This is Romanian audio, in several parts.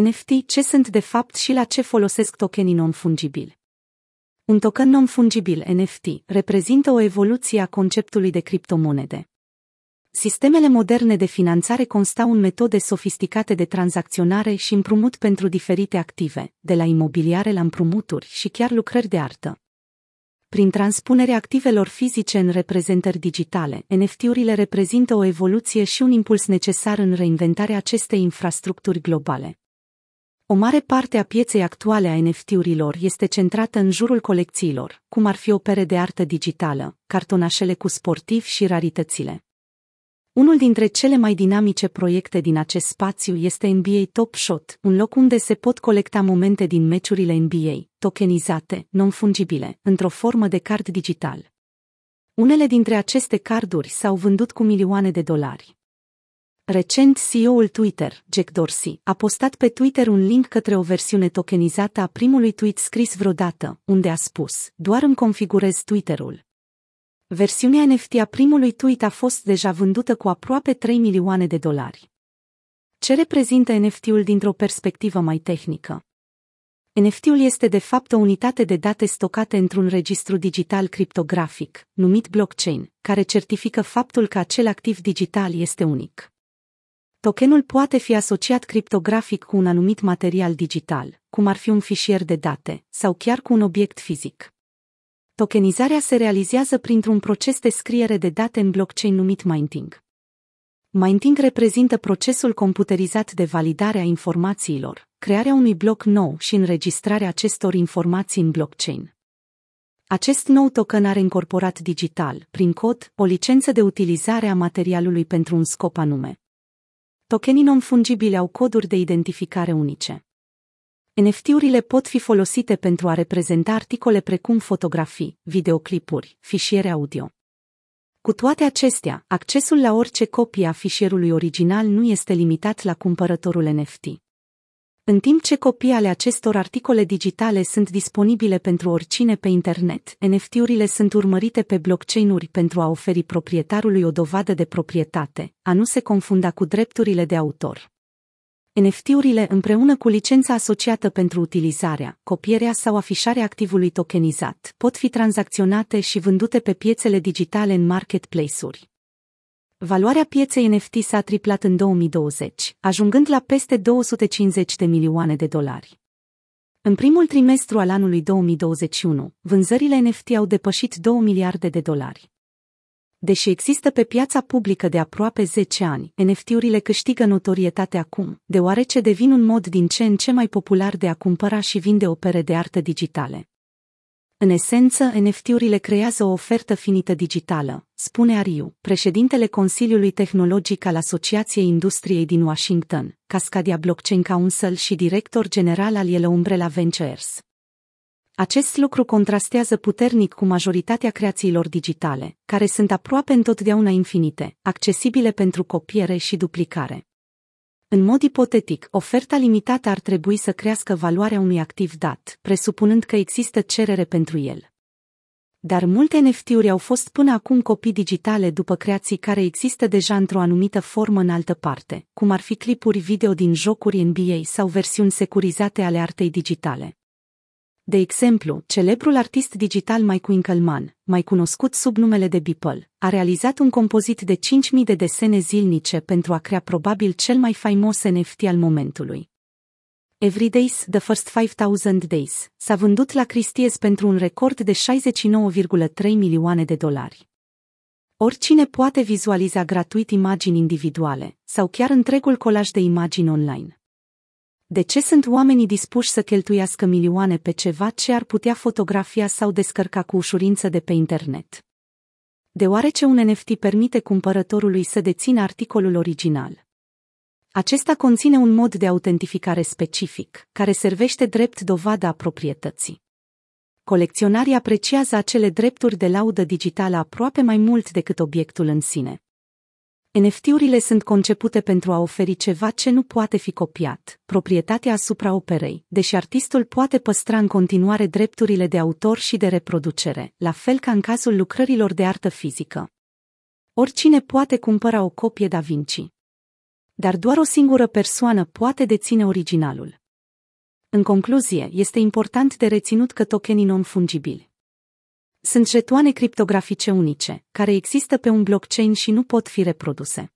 NFT ce sunt de fapt și la ce folosesc tokenii non-fungibili. Un token non-fungibil NFT reprezintă o evoluție a conceptului de criptomonede. Sistemele moderne de finanțare constau în metode sofisticate de tranzacționare și împrumut pentru diferite active, de la imobiliare la împrumuturi și chiar lucrări de artă. Prin transpunerea activelor fizice în reprezentări digitale, NFT-urile reprezintă o evoluție și un impuls necesar în reinventarea acestei infrastructuri globale. O mare parte a pieței actuale a NFT-urilor este centrată în jurul colecțiilor, cum ar fi opere de artă digitală, cartonașele cu sportivi și raritățile. Unul dintre cele mai dinamice proiecte din acest spațiu este NBA Top Shot, un loc unde se pot colecta momente din meciurile NBA, tokenizate, non-fungibile, într-o formă de card digital. Unele dintre aceste carduri s-au vândut cu milioane de dolari. Recent, CEO-ul Twitter, Jack Dorsey, a postat pe Twitter un link către o versiune tokenizată a primului tweet scris vreodată, unde a spus, doar îmi configurez Twitter-ul. Versiunea NFT a primului tweet a fost deja vândută cu aproape 3 milioane de dolari. Ce reprezintă NFT-ul dintr-o perspectivă mai tehnică? NFT-ul este de fapt o unitate de date stocate într-un registru digital criptografic, numit blockchain, care certifică faptul că acel activ digital este unic. Tokenul poate fi asociat criptografic cu un anumit material digital, cum ar fi un fișier de date, sau chiar cu un obiect fizic. Tokenizarea se realizează printr-un proces de scriere de date în blockchain numit minting. Minting reprezintă procesul computerizat de validare a informațiilor, crearea unui bloc nou și înregistrarea acestor informații în blockchain. Acest nou token are incorporat digital, prin cod, o licență de utilizare a materialului pentru un scop anume. Tokenii non-fungibili au coduri de identificare unice. NFT-urile pot fi folosite pentru a reprezenta articole precum fotografii, videoclipuri, fișiere audio. Cu toate acestea, accesul la orice copie a fișierului original nu este limitat la cumpărătorul NFT. În timp ce copii ale acestor articole digitale sunt disponibile pentru oricine pe internet, NFT-urile sunt urmărite pe blockchain-uri pentru a oferi proprietarului o dovadă de proprietate, a nu se confunda cu drepturile de autor. NFT-urile împreună cu licența asociată pentru utilizarea, copierea sau afișarea activului tokenizat pot fi tranzacționate și vândute pe piețele digitale în marketplace-uri. Valoarea pieței NFT s-a triplat în 2020, ajungând la peste 250 de milioane de dolari. În primul trimestru al anului 2021, vânzările NFT au depășit 2 miliarde de dolari. Deși există pe piața publică de aproape 10 ani, NFT-urile câștigă notorietate acum, deoarece devin un mod din ce în ce mai popular de a cumpăra și vinde opere de artă digitale. În esență, NFT-urile creează o ofertă finită digitală, spune Ariu, președintele Consiliului Tehnologic al Asociației Industriei din Washington, Cascadia Blockchain Council și director general al Yellow Umbrella Ventures. Acest lucru contrastează puternic cu majoritatea creațiilor digitale, care sunt aproape întotdeauna infinite, accesibile pentru copiere și duplicare. În mod ipotetic, oferta limitată ar trebui să crească valoarea unui activ dat, presupunând că există cerere pentru el. Dar multe NFT-uri au fost până acum copii digitale după creații care există deja într-o anumită formă în altă parte, cum ar fi clipuri video din jocuri NBA sau versiuni securizate ale artei digitale. De exemplu, celebrul artist digital Mike Winkelmann, mai cunoscut sub numele de Beeple, a realizat un compozit de 5.000 de desene zilnice pentru a crea probabil cel mai faimos NFT al momentului. Every Days, The First 5000 Days, s-a vândut la Christie's pentru un record de 69,3 milioane de dolari. Oricine poate vizualiza gratuit imagini individuale sau chiar întregul colaj de imagini online. De ce sunt oamenii dispuși să cheltuiască milioane pe ceva ce ar putea fotografia sau descărca cu ușurință de pe internet? Deoarece un NFT permite cumpărătorului să dețină articolul original. Acesta conține un mod de autentificare specific, care servește drept dovadă a proprietății. Colecționarii apreciază acele drepturi de laudă digitală aproape mai mult decât obiectul în sine. NFT-urile sunt concepute pentru a oferi ceva ce nu poate fi copiat, proprietatea asupra operei, deși artistul poate păstra în continuare drepturile de autor și de reproducere, la fel ca în cazul lucrărilor de artă fizică. Oricine poate cumpăra o copie Da Vinci. Dar doar o singură persoană poate deține originalul. În concluzie, este important de reținut că tokenii non-fungibili sunt jetoane criptografice unice, care există pe un blockchain și nu pot fi reproduse.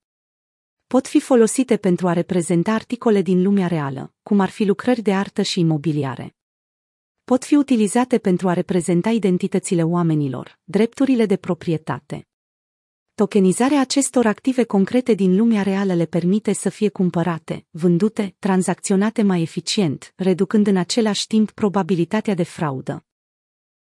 Pot fi folosite pentru a reprezenta articole din lumea reală, cum ar fi lucrări de artă și imobiliare. Pot fi utilizate pentru a reprezenta identitățile oamenilor, drepturile de proprietate. Tokenizarea acestor active concrete din lumea reală le permite să fie cumpărate, vândute, tranzacționate mai eficient, reducând în același timp probabilitatea de fraudă.